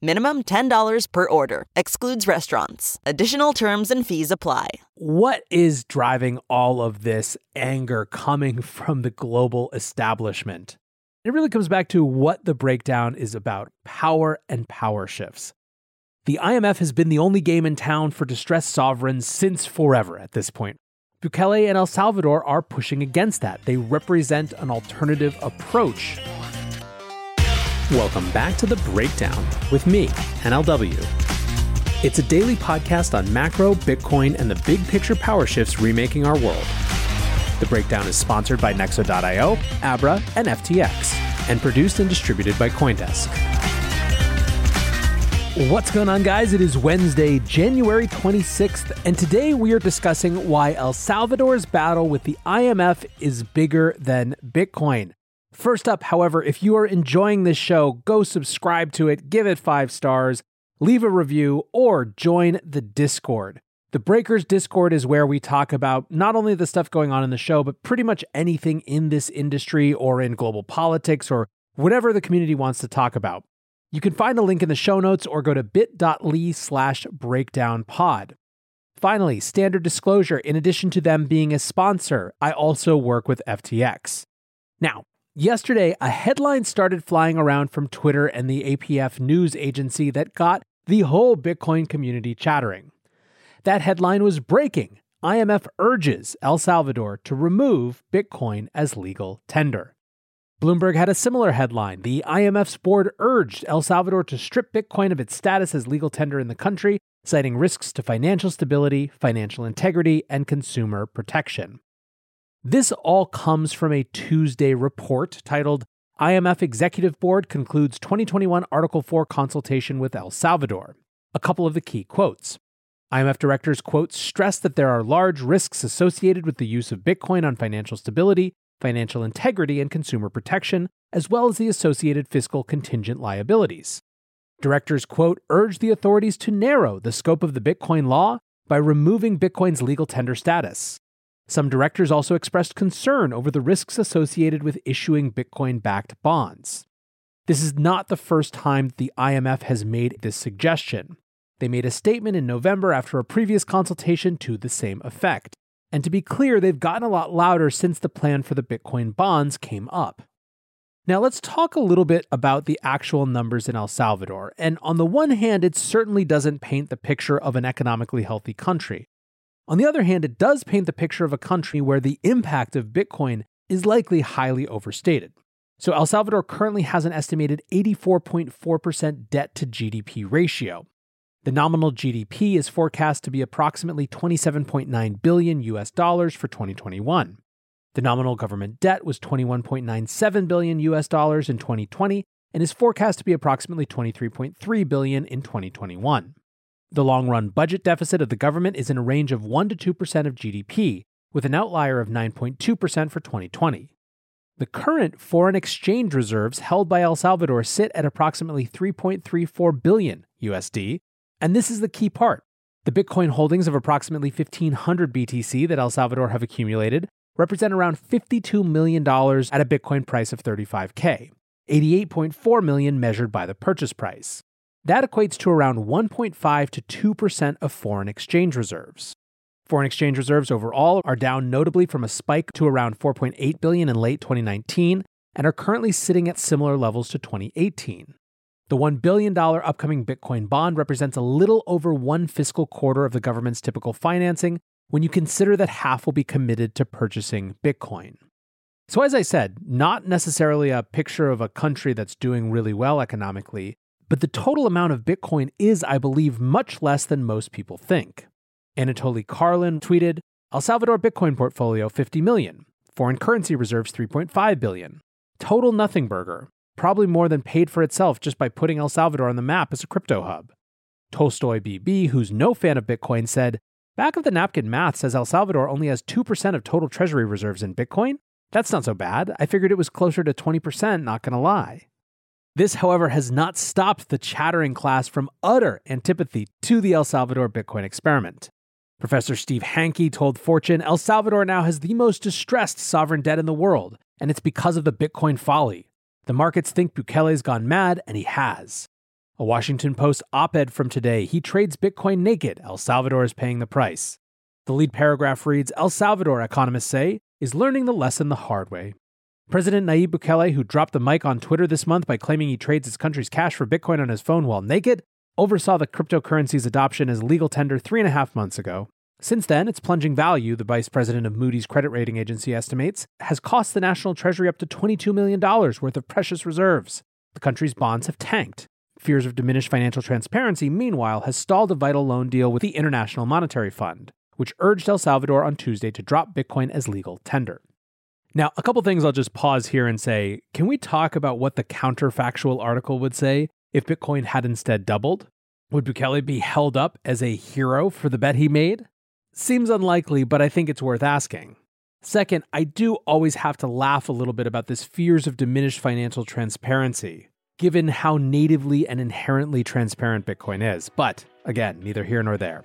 Minimum $10 per order. Excludes restaurants. Additional terms and fees apply. What is driving all of this anger coming from the global establishment? It really comes back to what the breakdown is about power and power shifts. The IMF has been the only game in town for distressed sovereigns since forever at this point. Bukele and El Salvador are pushing against that. They represent an alternative approach Welcome back to The Breakdown with me, NLW. It's a daily podcast on macro, Bitcoin, and the big picture power shifts remaking our world. The Breakdown is sponsored by Nexo.io, Abra, and FTX, and produced and distributed by Coindesk. What's going on, guys? It is Wednesday, January 26th, and today we are discussing why El Salvador's battle with the IMF is bigger than Bitcoin. First up, however, if you are enjoying this show, go subscribe to it, give it five stars, leave a review, or join the Discord. The Breakers Discord is where we talk about not only the stuff going on in the show, but pretty much anything in this industry or in global politics or whatever the community wants to talk about. You can find a link in the show notes or go to bit.ly slash breakdownpod. Finally, standard disclosure in addition to them being a sponsor, I also work with FTX. Now, Yesterday, a headline started flying around from Twitter and the APF news agency that got the whole Bitcoin community chattering. That headline was breaking IMF urges El Salvador to remove Bitcoin as legal tender. Bloomberg had a similar headline. The IMF's board urged El Salvador to strip Bitcoin of its status as legal tender in the country, citing risks to financial stability, financial integrity, and consumer protection. This all comes from a Tuesday report titled IMF Executive Board concludes 2021 Article 4 consultation with El Salvador. A couple of the key quotes. IMF directors, quote, stress that there are large risks associated with the use of Bitcoin on financial stability, financial integrity, and consumer protection, as well as the associated fiscal contingent liabilities. Directors, quote, urge the authorities to narrow the scope of the Bitcoin law by removing Bitcoin's legal tender status. Some directors also expressed concern over the risks associated with issuing Bitcoin backed bonds. This is not the first time the IMF has made this suggestion. They made a statement in November after a previous consultation to the same effect. And to be clear, they've gotten a lot louder since the plan for the Bitcoin bonds came up. Now, let's talk a little bit about the actual numbers in El Salvador. And on the one hand, it certainly doesn't paint the picture of an economically healthy country. On the other hand, it does paint the picture of a country where the impact of Bitcoin is likely highly overstated. So, El Salvador currently has an estimated 84.4% debt to GDP ratio. The nominal GDP is forecast to be approximately 27.9 billion US dollars for 2021. The nominal government debt was 21.97 billion US dollars in 2020 and is forecast to be approximately 23.3 billion in 2021. The long run budget deficit of the government is in a range of 1 to 2% of GDP, with an outlier of 9.2% for 2020. The current foreign exchange reserves held by El Salvador sit at approximately 3.34 billion USD, and this is the key part. The Bitcoin holdings of approximately 1500 BTC that El Salvador have accumulated represent around $52 million at a Bitcoin price of 35K, 88.4 million measured by the purchase price. That equates to around 1.5 to 2% of foreign exchange reserves. Foreign exchange reserves overall are down notably from a spike to around 4.8 billion in late 2019 and are currently sitting at similar levels to 2018. The $1 billion upcoming Bitcoin bond represents a little over one fiscal quarter of the government's typical financing when you consider that half will be committed to purchasing Bitcoin. So, as I said, not necessarily a picture of a country that's doing really well economically, but the total amount of Bitcoin is, I believe, much less than most people think. Anatoly Karlin tweeted, El Salvador Bitcoin portfolio 50 million, foreign currency reserves 3.5 billion. Total nothing burger, probably more than paid for itself just by putting El Salvador on the map as a crypto hub. Tolstoy BB, who's no fan of Bitcoin, said, Back of the napkin math says El Salvador only has 2% of total treasury reserves in Bitcoin. That's not so bad. I figured it was closer to 20%, not gonna lie. This, however, has not stopped the chattering class from utter antipathy to the El Salvador Bitcoin experiment. Professor Steve Hanke told Fortune El Salvador now has the most distressed sovereign debt in the world, and it's because of the Bitcoin folly. The markets think Bukele's gone mad, and he has. A Washington Post op ed from today he trades Bitcoin naked. El Salvador is paying the price. The lead paragraph reads El Salvador, economists say, is learning the lesson the hard way. President Nayib Bukele, who dropped the mic on Twitter this month by claiming he trades his country's cash for Bitcoin on his phone while naked, oversaw the cryptocurrency's adoption as legal tender three and a half months ago. Since then, its plunging value, the vice president of Moody's credit rating agency estimates, has cost the National Treasury up to $22 million worth of precious reserves. The country's bonds have tanked. Fears of diminished financial transparency, meanwhile, has stalled a vital loan deal with the International Monetary Fund, which urged El Salvador on Tuesday to drop Bitcoin as legal tender. Now, a couple things I'll just pause here and say can we talk about what the counterfactual article would say if Bitcoin had instead doubled? Would Bukele be held up as a hero for the bet he made? Seems unlikely, but I think it's worth asking. Second, I do always have to laugh a little bit about this fears of diminished financial transparency, given how natively and inherently transparent Bitcoin is. But again, neither here nor there.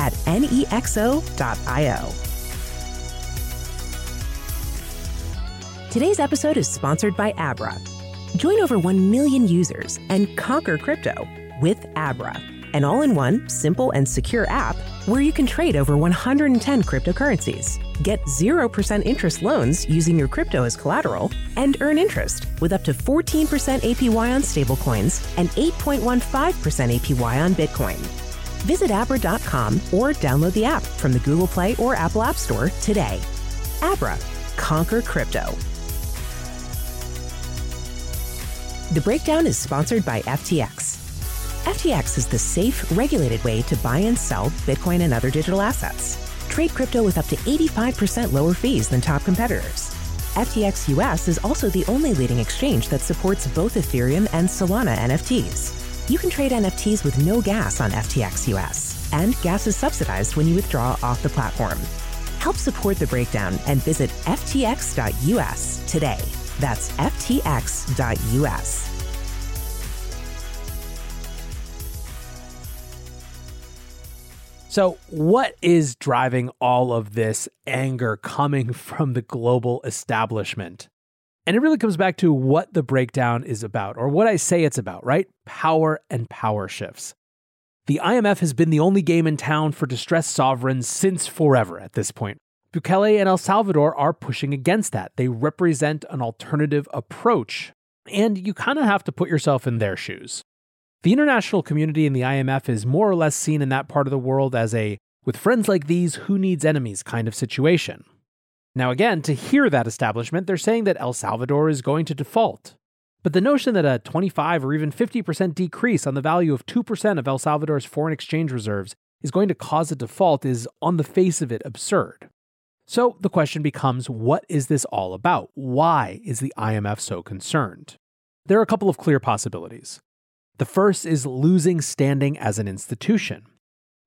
at nexo.io. Today's episode is sponsored by Abra. Join over 1 million users and conquer crypto with Abra, an all in one, simple, and secure app where you can trade over 110 cryptocurrencies, get 0% interest loans using your crypto as collateral, and earn interest with up to 14% APY on stablecoins and 8.15% APY on Bitcoin. Visit Abra.com or download the app from the Google Play or Apple App Store today. Abra, conquer crypto. The breakdown is sponsored by FTX. FTX is the safe, regulated way to buy and sell Bitcoin and other digital assets. Trade crypto with up to 85% lower fees than top competitors. FTX US is also the only leading exchange that supports both Ethereum and Solana NFTs. You can trade NFTs with no gas on FTX US, and gas is subsidized when you withdraw off the platform. Help support the breakdown and visit ftx.us today. That's ftx.us. So, what is driving all of this anger coming from the global establishment? And it really comes back to what the breakdown is about, or what I say it's about, right? Power and power shifts. The IMF has been the only game in town for distressed sovereigns since forever at this point. Bukele and El Salvador are pushing against that. They represent an alternative approach, and you kind of have to put yourself in their shoes. The international community in the IMF is more or less seen in that part of the world as a with friends like these, who needs enemies kind of situation. Now, again, to hear that establishment, they're saying that El Salvador is going to default. But the notion that a 25 or even 50% decrease on the value of 2% of El Salvador's foreign exchange reserves is going to cause a default is, on the face of it, absurd. So the question becomes what is this all about? Why is the IMF so concerned? There are a couple of clear possibilities. The first is losing standing as an institution.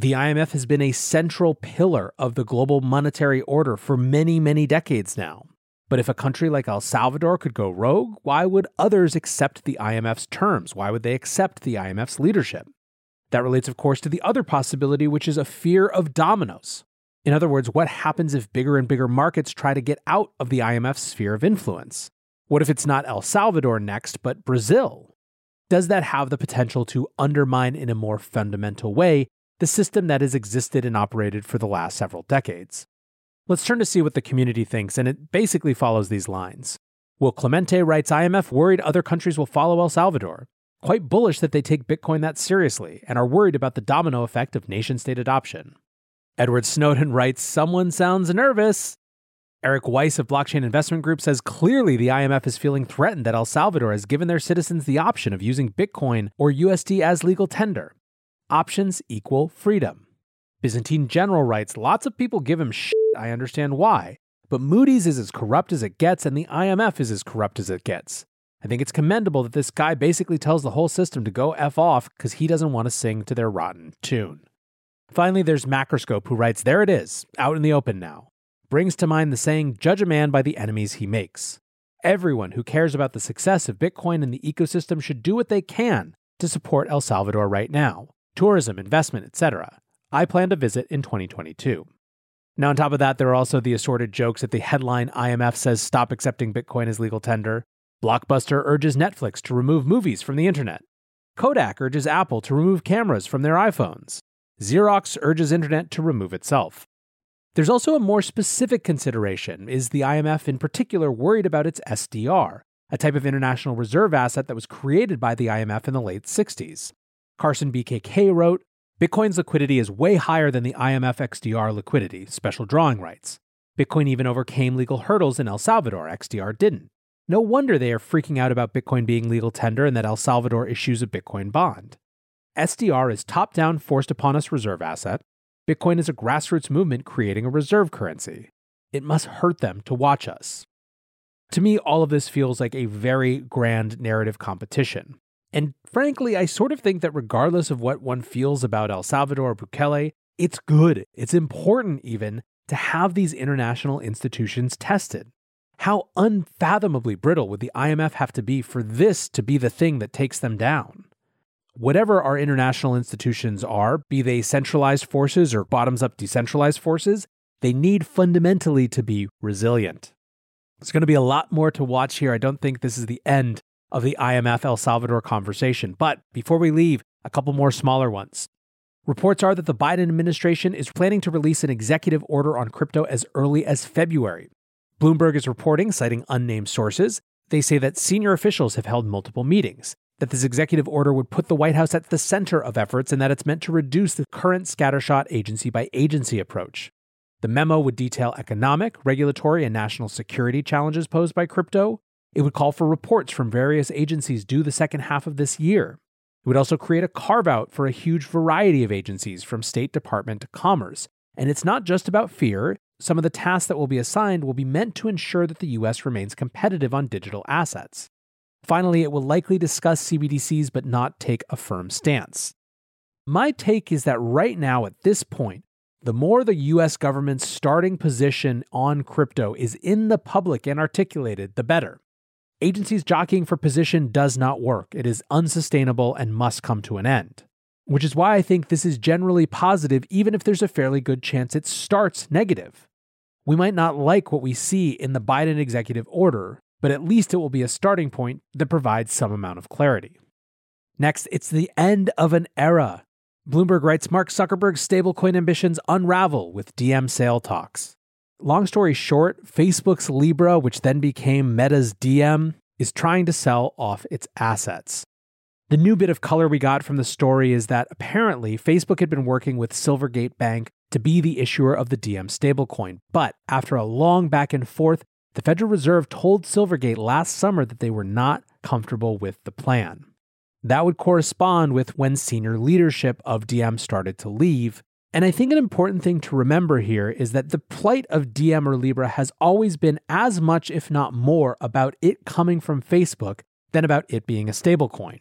The IMF has been a central pillar of the global monetary order for many, many decades now. But if a country like El Salvador could go rogue, why would others accept the IMF's terms? Why would they accept the IMF's leadership? That relates, of course, to the other possibility, which is a fear of dominoes. In other words, what happens if bigger and bigger markets try to get out of the IMF's sphere of influence? What if it's not El Salvador next, but Brazil? Does that have the potential to undermine in a more fundamental way the system that has existed and operated for the last several decades. Let's turn to see what the community thinks, and it basically follows these lines. Will Clemente writes IMF worried other countries will follow El Salvador, quite bullish that they take Bitcoin that seriously, and are worried about the domino effect of nation state adoption. Edward Snowden writes, Someone sounds nervous. Eric Weiss of Blockchain Investment Group says clearly the IMF is feeling threatened that El Salvador has given their citizens the option of using Bitcoin or USD as legal tender. Options equal freedom. Byzantine General writes Lots of people give him shit, I understand why. But Moody's is as corrupt as it gets, and the IMF is as corrupt as it gets. I think it's commendable that this guy basically tells the whole system to go F off because he doesn't want to sing to their rotten tune. Finally, there's Macroscope, who writes There it is, out in the open now. Brings to mind the saying, Judge a man by the enemies he makes. Everyone who cares about the success of Bitcoin and the ecosystem should do what they can to support El Salvador right now tourism, investment, etc. I plan to visit in 2022. Now, on top of that, there are also the assorted jokes at the headline IMF says stop accepting Bitcoin as legal tender. Blockbuster urges Netflix to remove movies from the internet. Kodak urges Apple to remove cameras from their iPhones. Xerox urges internet to remove itself. There's also a more specific consideration. Is the IMF in particular worried about its SDR, a type of international reserve asset that was created by the IMF in the late 60s? Carson BKK wrote Bitcoin's liquidity is way higher than the IMF XDR liquidity, special drawing rights. Bitcoin even overcame legal hurdles in El Salvador, XDR didn't. No wonder they are freaking out about Bitcoin being legal tender and that El Salvador issues a Bitcoin bond. SDR is top down forced upon us reserve asset. Bitcoin is a grassroots movement creating a reserve currency. It must hurt them to watch us. To me, all of this feels like a very grand narrative competition. And frankly, I sort of think that regardless of what one feels about El Salvador or Bukele, it's good, it's important even to have these international institutions tested. How unfathomably brittle would the IMF have to be for this to be the thing that takes them down? Whatever our international institutions are, be they centralized forces or bottoms up decentralized forces, they need fundamentally to be resilient. There's going to be a lot more to watch here. I don't think this is the end of the IMF El Salvador conversation. But before we leave, a couple more smaller ones. Reports are that the Biden administration is planning to release an executive order on crypto as early as February. Bloomberg is reporting, citing unnamed sources. They say that senior officials have held multiple meetings, that this executive order would put the White House at the center of efforts, and that it's meant to reduce the current scattershot agency by agency approach. The memo would detail economic, regulatory, and national security challenges posed by crypto, it would call for reports from various agencies due the second half of this year. It would also create a carve out for a huge variety of agencies from State Department to Commerce. And it's not just about fear. Some of the tasks that will be assigned will be meant to ensure that the US remains competitive on digital assets. Finally, it will likely discuss CBDCs but not take a firm stance. My take is that right now, at this point, the more the US government's starting position on crypto is in the public and articulated, the better. Agencies jockeying for position does not work. It is unsustainable and must come to an end. Which is why I think this is generally positive, even if there's a fairly good chance it starts negative. We might not like what we see in the Biden executive order, but at least it will be a starting point that provides some amount of clarity. Next, it's the end of an era. Bloomberg writes Mark Zuckerberg's stablecoin ambitions unravel with Diem sale talks. Long story short, Facebook's Libra, which then became Meta's Diem, is trying to sell off its assets. The new bit of color we got from the story is that apparently Facebook had been working with Silvergate Bank to be the issuer of the Diem stablecoin. But after a long back and forth, the Federal Reserve told Silvergate last summer that they were not comfortable with the plan. That would correspond with when senior leadership of Diem started to leave, And I think an important thing to remember here is that the plight of Diem or Libra has always been as much, if not more, about it coming from Facebook than about it being a stablecoin.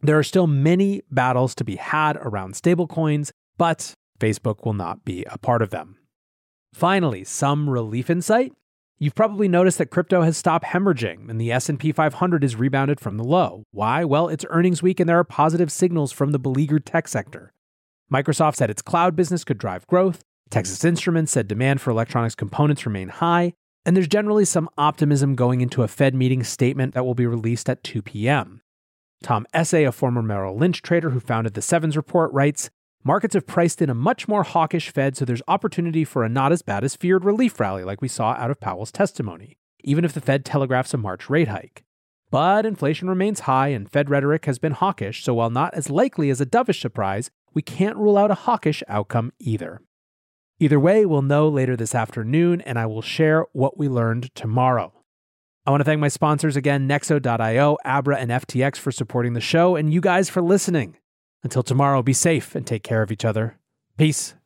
There are still many battles to be had around stablecoins, but Facebook will not be a part of them. Finally, some relief insight. You've probably noticed that crypto has stopped hemorrhaging and the S&P 500 is rebounded from the low. Why? Well, it's earnings week and there are positive signals from the beleaguered tech sector. Microsoft said its cloud business could drive growth. Texas Instruments said demand for electronics components remain high, and there's generally some optimism going into a Fed meeting statement that will be released at 2 p.m. Tom Essaye, a former Merrill Lynch trader who founded the Sevens Report, writes Markets have priced in a much more hawkish Fed, so there's opportunity for a not as bad as feared relief rally like we saw out of Powell's testimony, even if the Fed telegraphs a March rate hike. But inflation remains high and Fed rhetoric has been hawkish, so while not as likely as a dovish surprise, we can't rule out a hawkish outcome either. Either way, we'll know later this afternoon, and I will share what we learned tomorrow. I want to thank my sponsors again, Nexo.io, Abra, and FTX for supporting the show, and you guys for listening. Until tomorrow, be safe and take care of each other. Peace.